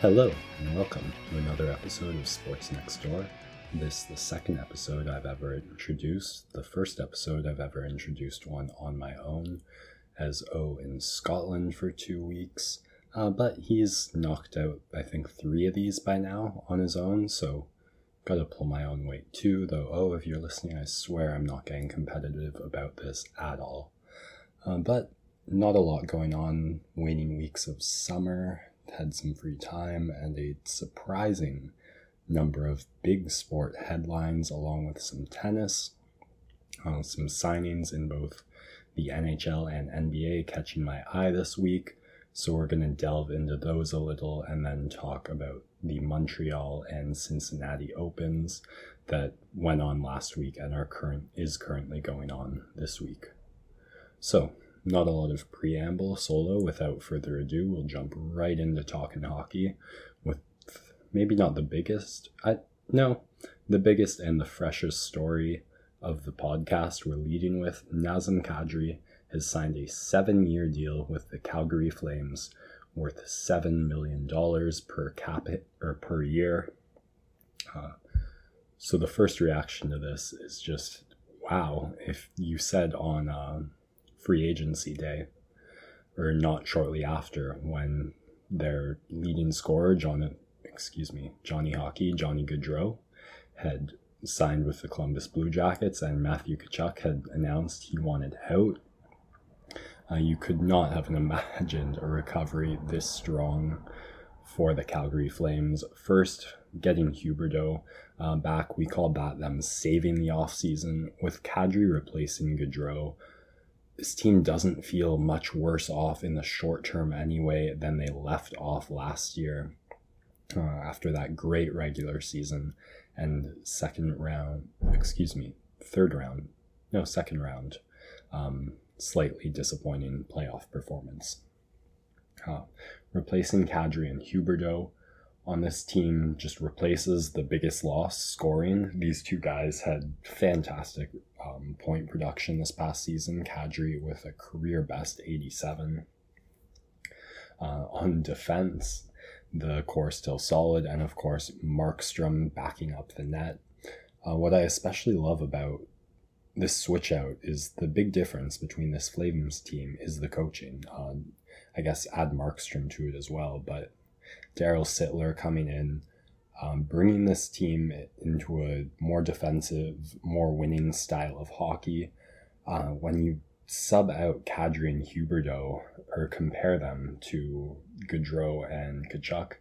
Hello, and welcome to another episode of Sports Next Door. This is the second episode I've ever introduced, the first episode I've ever introduced one on my own, as O in Scotland for two weeks. Uh, but he's knocked out, I think, three of these by now on his own, so gotta pull my own weight too. Though, oh, if you're listening, I swear I'm not getting competitive about this at all. Uh, but not a lot going on. Waning weeks of summer, had some free time, and a surprising number of big sport headlines, along with some tennis, uh, some signings in both the NHL and NBA catching my eye this week. So we're going to delve into those a little and then talk about the Montreal and Cincinnati Opens that went on last week and are current is currently going on this week. So not a lot of preamble solo. Without further ado, we'll jump right into talking hockey with maybe not the biggest, I no, the biggest and the freshest story of the podcast we're leading with. Nazem Kadri has signed a seven-year deal with the Calgary Flames, worth seven million dollars per capita or per year. Uh, so the first reaction to this is just wow. If you said on uh, free agency day, or not shortly after, when their leading scorer, John, excuse me, Johnny Hockey, Johnny Gaudreau, had signed with the Columbus Blue Jackets, and Matthew Tkachuk had announced he wanted out. Uh, you could not have imagined a recovery this strong for the Calgary Flames. First, getting Huberdeau uh, back, we called that them saving the offseason, with Kadri replacing Gaudreau this team doesn't feel much worse off in the short term anyway than they left off last year uh, after that great regular season and second round, excuse me, third round, no, second round, um, slightly disappointing playoff performance. Uh, replacing Kadri and Huberdeau on this team just replaces the biggest loss scoring. These two guys had fantastic um, point production this past season. Kadri with a career best 87. Uh, on defense, the core still solid, and of course, Markstrom backing up the net. Uh, what I especially love about this switch out is the big difference between this Flames team is the coaching. Uh, I guess add Markstrom to it as well, but Darryl Sutter coming in, um, bringing this team into a more defensive, more winning style of hockey. Uh, when you sub out Kadri and Huberdeau or compare them to Gaudreau and Tkachuk,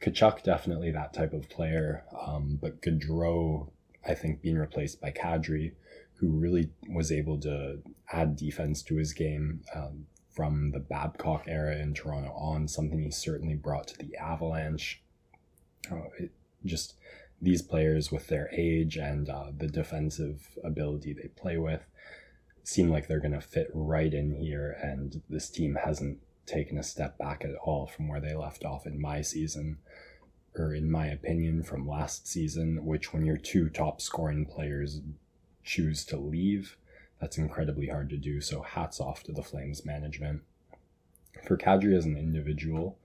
Tkachuk definitely that type of player, um, but Gaudreau, I think, being replaced by Kadri, who really was able to add defense to his game. Um, from the Babcock era in Toronto on, something he certainly brought to the Avalanche. Uh, it, just these players with their age and uh, the defensive ability they play with seem like they're going to fit right in here, and this team hasn't taken a step back at all from where they left off in my season, or in my opinion, from last season, which when your two top scoring players choose to leave, that's incredibly hard to do. So hats off to the Flames management. For Kadri as an individual,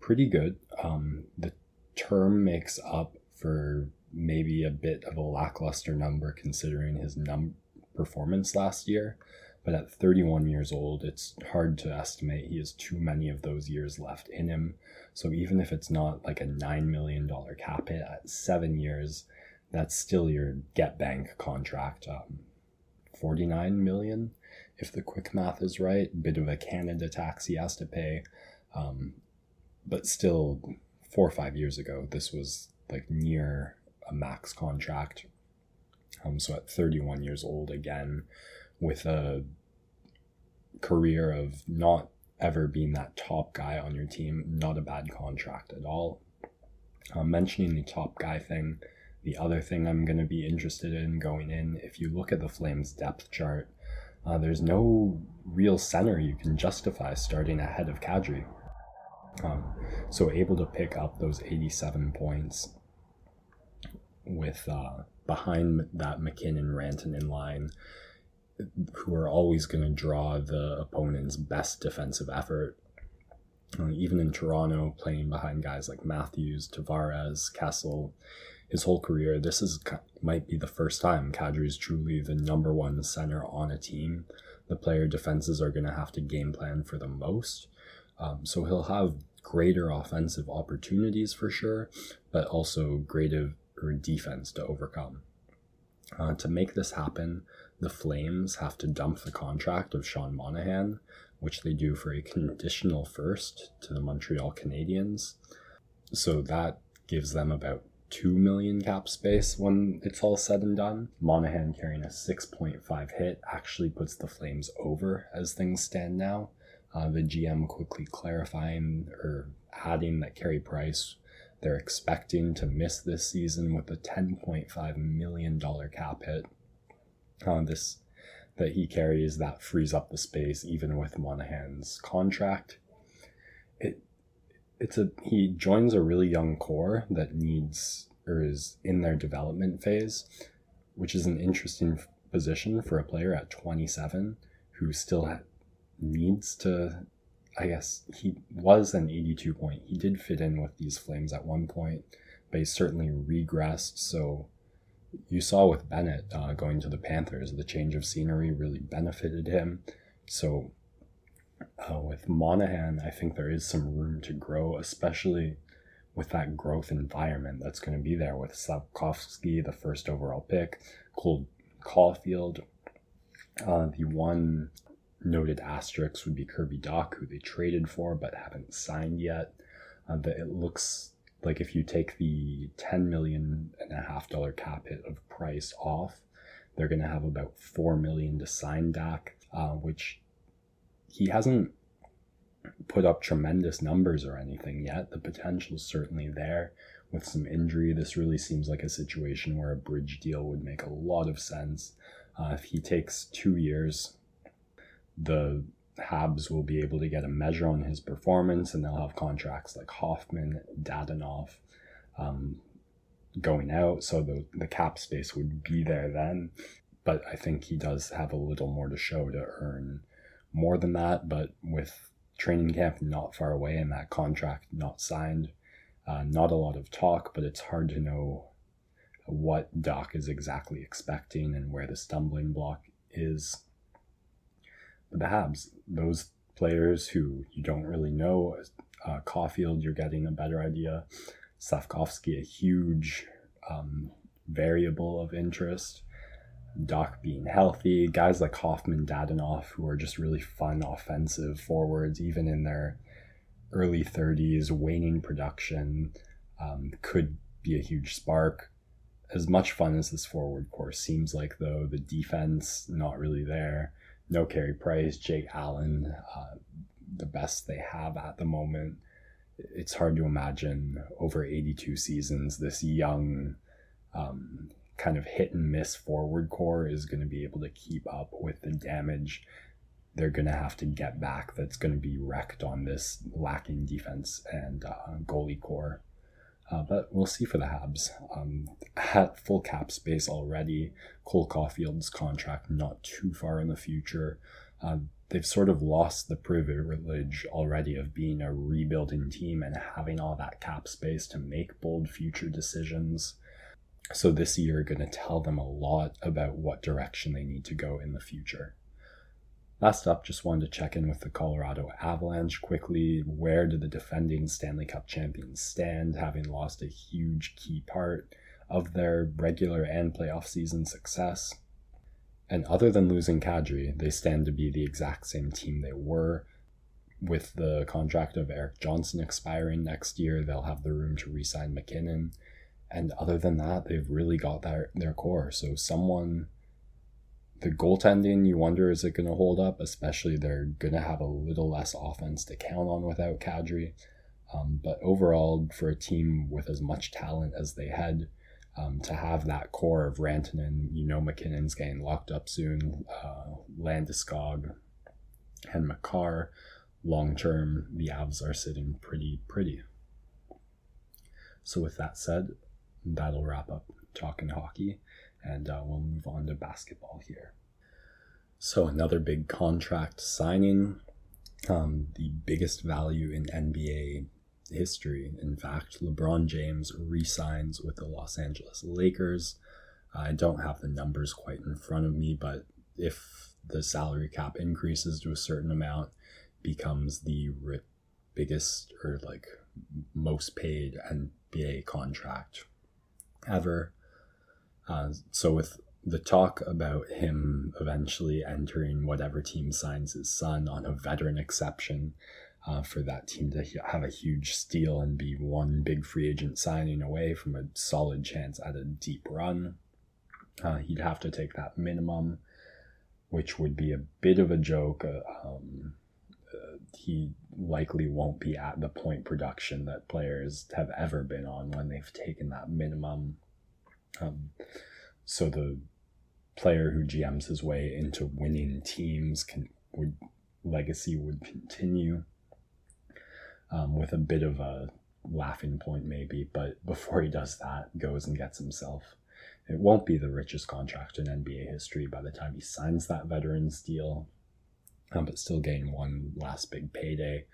pretty good. Um, the term makes up for maybe a bit of a lackluster number considering his num performance last year. But at 31 years old, it's hard to estimate he has too many of those years left in him. So even if it's not like a $9 million cap hit at seven years, that's still your get bank contract. Um, 49 million if the quick math is right bit of a canada tax he has to pay um, but still four or five years ago this was like near a max contract um, so at 31 years old again with a career of not ever being that top guy on your team not a bad contract at all um, mentioning the top guy thing the other thing I'm going to be interested in going in, if you look at the Flames depth chart, uh, there's no real center you can justify starting ahead of Kadri. Um, so able to pick up those 87 points with uh, behind that MacKinnon Rantanen line who are always going to draw the opponent's best defensive effort. Uh, even in Toronto, playing behind guys like Matthews, Tavares, Kessel, his whole career, this is might be the first time Kadri is truly the number one center on a team. The player defenses are going to have to game plan for the most. Um, so he'll have greater offensive opportunities for sure, but also greater defense to overcome. Uh, to make this happen, the Flames have to dump the contract of Sean Monahan, which they do for a conditional first to the Montreal Canadiens. So that gives them about 2 million cap space when it's all said and done. Monahan carrying a 6.5 hit actually puts the Flames over as things stand now. Uh, the GM quickly clarifying or adding that Carey Price they're expecting to miss this season with a $10.5 million cap hit. Uh, this that he carries that frees up the space even with Monahan's contract. It it's a he joins a really young core that needs or is in their development phase, which is an interesting position for a player at 27 who still ha- needs to I guess he was an 82 point. He did fit in with these Flames at one point, but he certainly regressed. So you saw with Bennett uh, going to the Panthers, the change of scenery really benefited him. So uh, with Monahan, I think there is some room to grow, especially with that growth environment that's going to be there with Slafkovsky, the first overall pick, Cole Caufield, uh, the one noted asterisks would be Kirby Dach, who they traded for but haven't signed yet. Uh, that it looks like if you take the 10 million and a half dollar cap hit of price off, they're going to have about 4 million to sign Dach, uh, which he hasn't put up tremendous numbers or anything yet. The potential is certainly there. With some injury, this really seems like a situation where a bridge deal would make a lot of sense. Uh, if he takes two years the Habs will be able to get a measure on his performance, and they'll have contracts like Hoffman, Dadonov, um, going out. So the the cap space would be there then. But I think he does have a little more to show to earn more than that. But with training camp not far away and that contract not signed, uh, not a lot of talk. But it's hard to know what Dach is exactly expecting and where the stumbling block is But the Habs, those players who you don't really know, uh, Caufield, you're getting a better idea. Slafkovsky, a huge um, variable of interest. Dach being healthy, guys like Hoffman, Dadonov, who are just really fun offensive forwards, even in their early 30s, waning production, um, could be a huge spark. As much fun as this forward course seems like, though, the defense not really there no Carey Price, Jake Allen, uh, the best they have at the moment. It's hard to imagine over 82 seasons this young, um, kind of hit and miss forward core is going to be able to keep up with the damage they're going to have to get back that's going to be wrecked on this lacking defense and uh, goalie core. Uh, but we'll see for the Habs. Um, at full cap space already, Cole Caufield's contract not too far in the future. Uh, they've sort of lost the privilege already of being a rebuilding team and having all that cap space to make bold future decisions. So this year, going to tell them a lot about what direction they need to go in the future. Last up, just wanted to check in with the Colorado Avalanche quickly. Where do the defending Stanley Cup champions stand, having lost a huge key part of their regular and playoff season success? And other than losing Kadri, they stand to be the exact same team they were. With the contract of Eric Johnson expiring next year, they'll have the room to re sign MacKinnon. And other than that, they've really got their, their core. So someone the goaltending, you wonder is it going to hold up? Especially they're going to have a little less offense to count on without Kadri. Um, but overall, for a team with as much talent as they had, um, to have that core of Rantanen, you know MacKinnon's getting locked up soon, uh, Landeskog, and Makar, long term, the Avs are sitting pretty pretty. So with that said, that'll wrap up talking hockey and uh, we'll move on to basketball here. So, another big contract signing, um, the biggest value in NBA history. In fact, LeBron James re signs with the Los Angeles Lakers. I don't have the numbers quite in front of me, but if the salary cap increases to a certain amount, becomes the biggest or like most paid NBA contract ever. Uh, so with the talk about him eventually entering whatever team signs his son on a veteran exception uh, for that team to have a huge steal and be one big free agent signing away from a solid chance at a deep run. Uh, he'd have to take that minimum, which would be a bit of a joke. Uh, um, he likely won't be at the point production that players have ever been on when they've taken that minimum. Um, so the player who GMs his way into winning teams can would legacy would continue um, with a bit of a laughing point maybe but before he does that goes and gets himself it won't be the richest contract in nba history by the time he signs that veterans deal um, but still getting one last big payday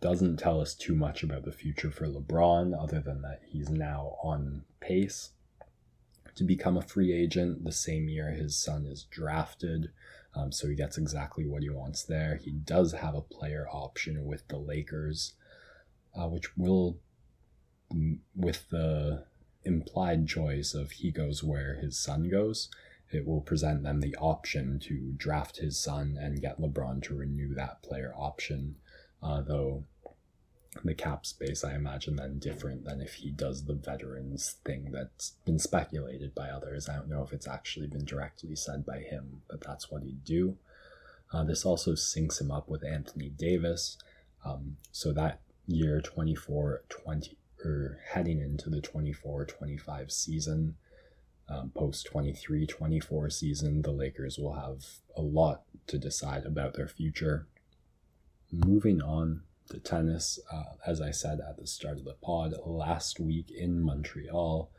doesn't tell us too much about the future for lebron other than that he's now on pace to become a free agent the same year his son is drafted. Um, so he gets exactly what he wants there. He does have a player option with the Lakers, uh, which will, with the implied choice of he goes where his son goes, it will present them the option to draft his son and get LeBron to renew that player option. Uh, though the cap space, I imagine, then different than if he does the veterans thing that's been speculated by others. I don't know if it's actually been directly said by him, but that's what he'd do. Uh, this also syncs him up with Anthony Davis. Um, so that year 24 20, or heading into the 24 25 season, um, post 23 24 season, the Lakers will have a lot to decide about their future. Moving on to tennis, uh, as I said at the start of the pod, last week in Montreal,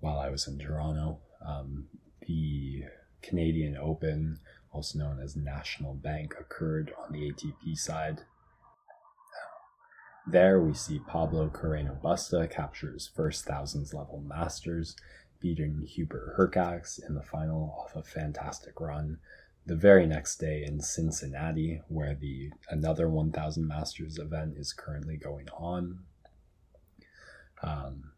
while I was in Toronto, um, the Canadian Open, also known as National Bank, occurred on the ATP side. There we see Pablo Carreno Busta capture his first thousands level Masters, beating Hubert Hurkacz in the final off a fantastic run the very next day in Cincinnati, where the another 1000 Masters event is currently going on. Um,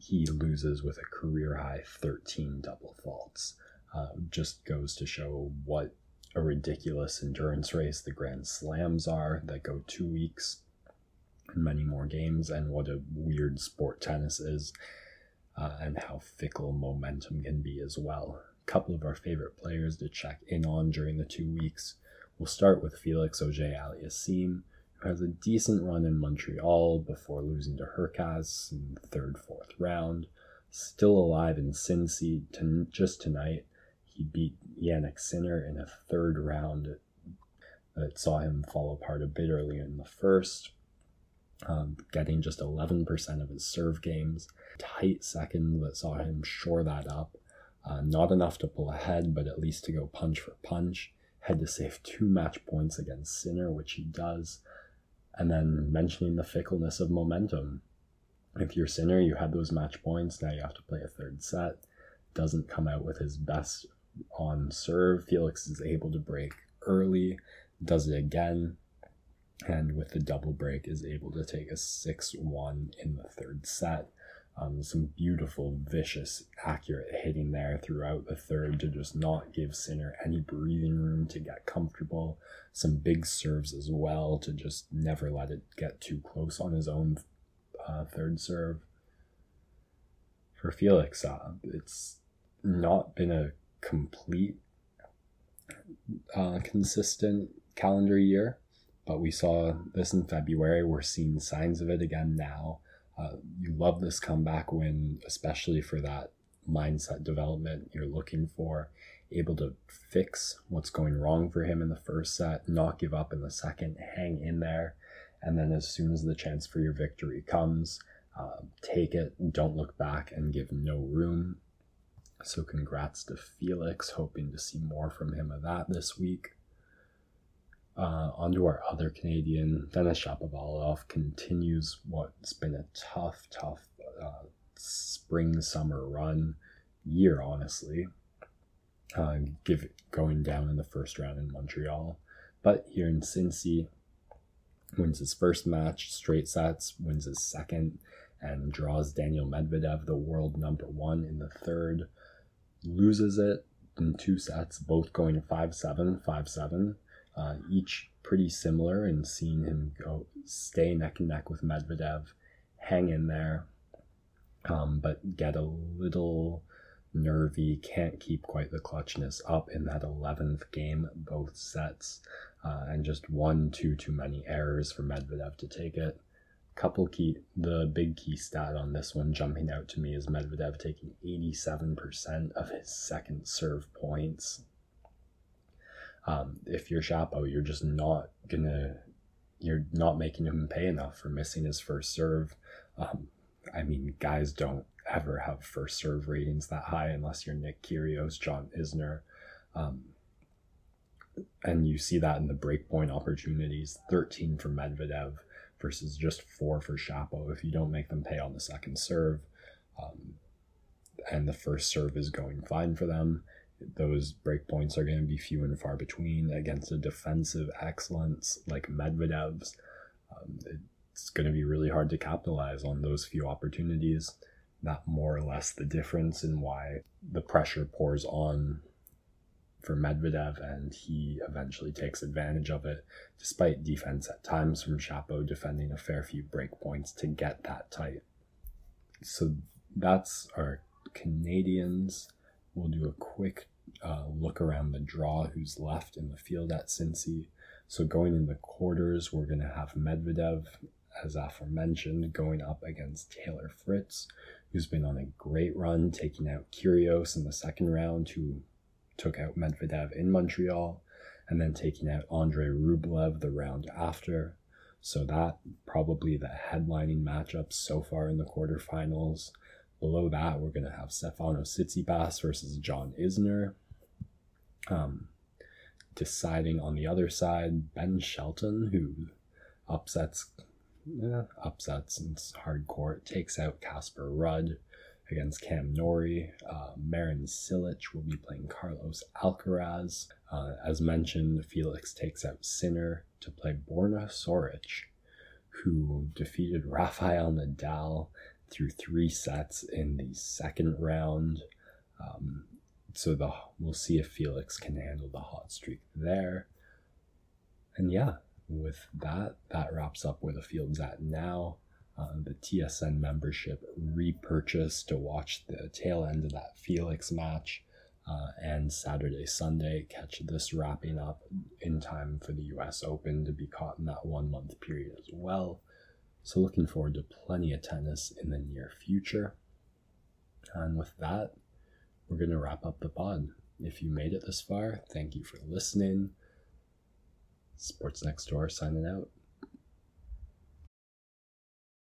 he loses with a career high 13 double faults. Uh, just goes to show what a ridiculous endurance race the Grand Slams are that go two weeks and many more games, and what a weird sport tennis is, uh, and how fickle momentum can be as well A couple of our favorite players to check in on during the two weeks. We'll start with Felix Auger Aliassime, who has a decent run in Montreal before losing to Hurkacz in the third, fourth round. Still alive in Cincy to, just tonight. He beat Jannik Sinner in a third round that saw him fall apart a bit early in the first, um, getting just 11% of his serve games. Tight second that saw him shore that up uh, not enough to pull ahead, but at least to go punch for punch. Had to save two match points against Sinner, which he does. And then mentioning the fickleness of momentum. If you're Sinner, you had those match points, now you have to play a third set. Doesn't come out with his best on serve. Felix is able to break early, does it again, and with the double break is able to take a 6 1 in the third set. Um, some beautiful, vicious, accurate hitting there throughout the third to just not give Sinner any breathing room to get comfortable. Some big serves as well to just never let it get too close on his own uh, third serve. For Felix, uh, it's not been a complete, uh, consistent calendar year, but we saw this in February. We're seeing signs of it again now. Uh, you love this comeback win, especially for that mindset development you're looking for. Able to fix what's going wrong for him in the first set, not give up in the second, hang in there. And then, as soon as the chance for your victory comes, uh, take it, don't look back, and give no room. So, congrats to Felix. Hoping to see more from him of that this week. Uh, on to our other Canadian, Denis Shapovalov continues what's been a tough, tough uh, spring summer run year, honestly. Uh, give going down in the first round in Montreal, but here in Cincy, wins his first match straight sets, wins his second, and draws Daniil Medvedev, the world number one, in the third. Loses it in two sets, both going 5 7, 5 7. Uh, each pretty similar and seeing him go stay neck and neck with Medvedev, hang in there, um, but get a little nervy, can't keep quite the clutchness up in that 11th game, both sets, uh, and just one, two too many errors for Medvedev to take it. Couple key, the big key stat on this one jumping out to me is Medvedev taking 87% of his second serve points. Um, if you're Shapo, you're just not gonna, you're not making him pay enough for missing his first serve. Um, I mean, guys don't ever have first serve ratings that high unless you're Nick Kyrgios, John Isner. Um, and you see that in the breakpoint opportunities 13 for Medvedev versus just four for Shapo if you don't make them pay on the second serve. Um, and the first serve is going fine for them. Those breakpoints are going to be few and far between against a defensive excellence like Medvedev's. Um, it's going to be really hard to capitalize on those few opportunities. Not more or less the difference in why the pressure pours on for Medvedev and he eventually takes advantage of it, despite defense at times from Shapo defending a fair few break points to get that tight. So that's our Canadians. We'll do a quick uh, look around the draw who's left in the field at Cincy. So going in the quarters, we're going to have Medvedev as aforementioned, going up against Taylor Fritz, who's been on a great run, taking out Kyrgios in the second round, who took out Medvedev in Montreal, and then taking out Andrei Rublev the round after. So that probably the headlining matchup so far in the quarterfinals. Below that, we're going to have Stefano Tsitsipas versus John Isner. Um, deciding on the other side, Ben Shelton, who upsets eh, upsets and hard court, takes out Casper Ruud against Cam Norrie. Uh, Marin Cilic will be playing Carlos Alcaraz. Uh, as mentioned, Felix takes out Sinner to play Borna Coric, who defeated Rafael Nadal through three sets in the second round. Um, so the we'll see if Felix can handle the hot streak there. And yeah, with that, that wraps up where the field's at now. Uh, the TSN membership repurchase to watch the tail end of that Felix match uh, and Saturday, Sunday, catch this wrapping up in time for the US Open to be caught in that one month period as well. So, looking forward to plenty of tennis in the near future. And with that, we're going to wrap up the pod. If you made it this far, thank you for listening. Sports Next Door signing out.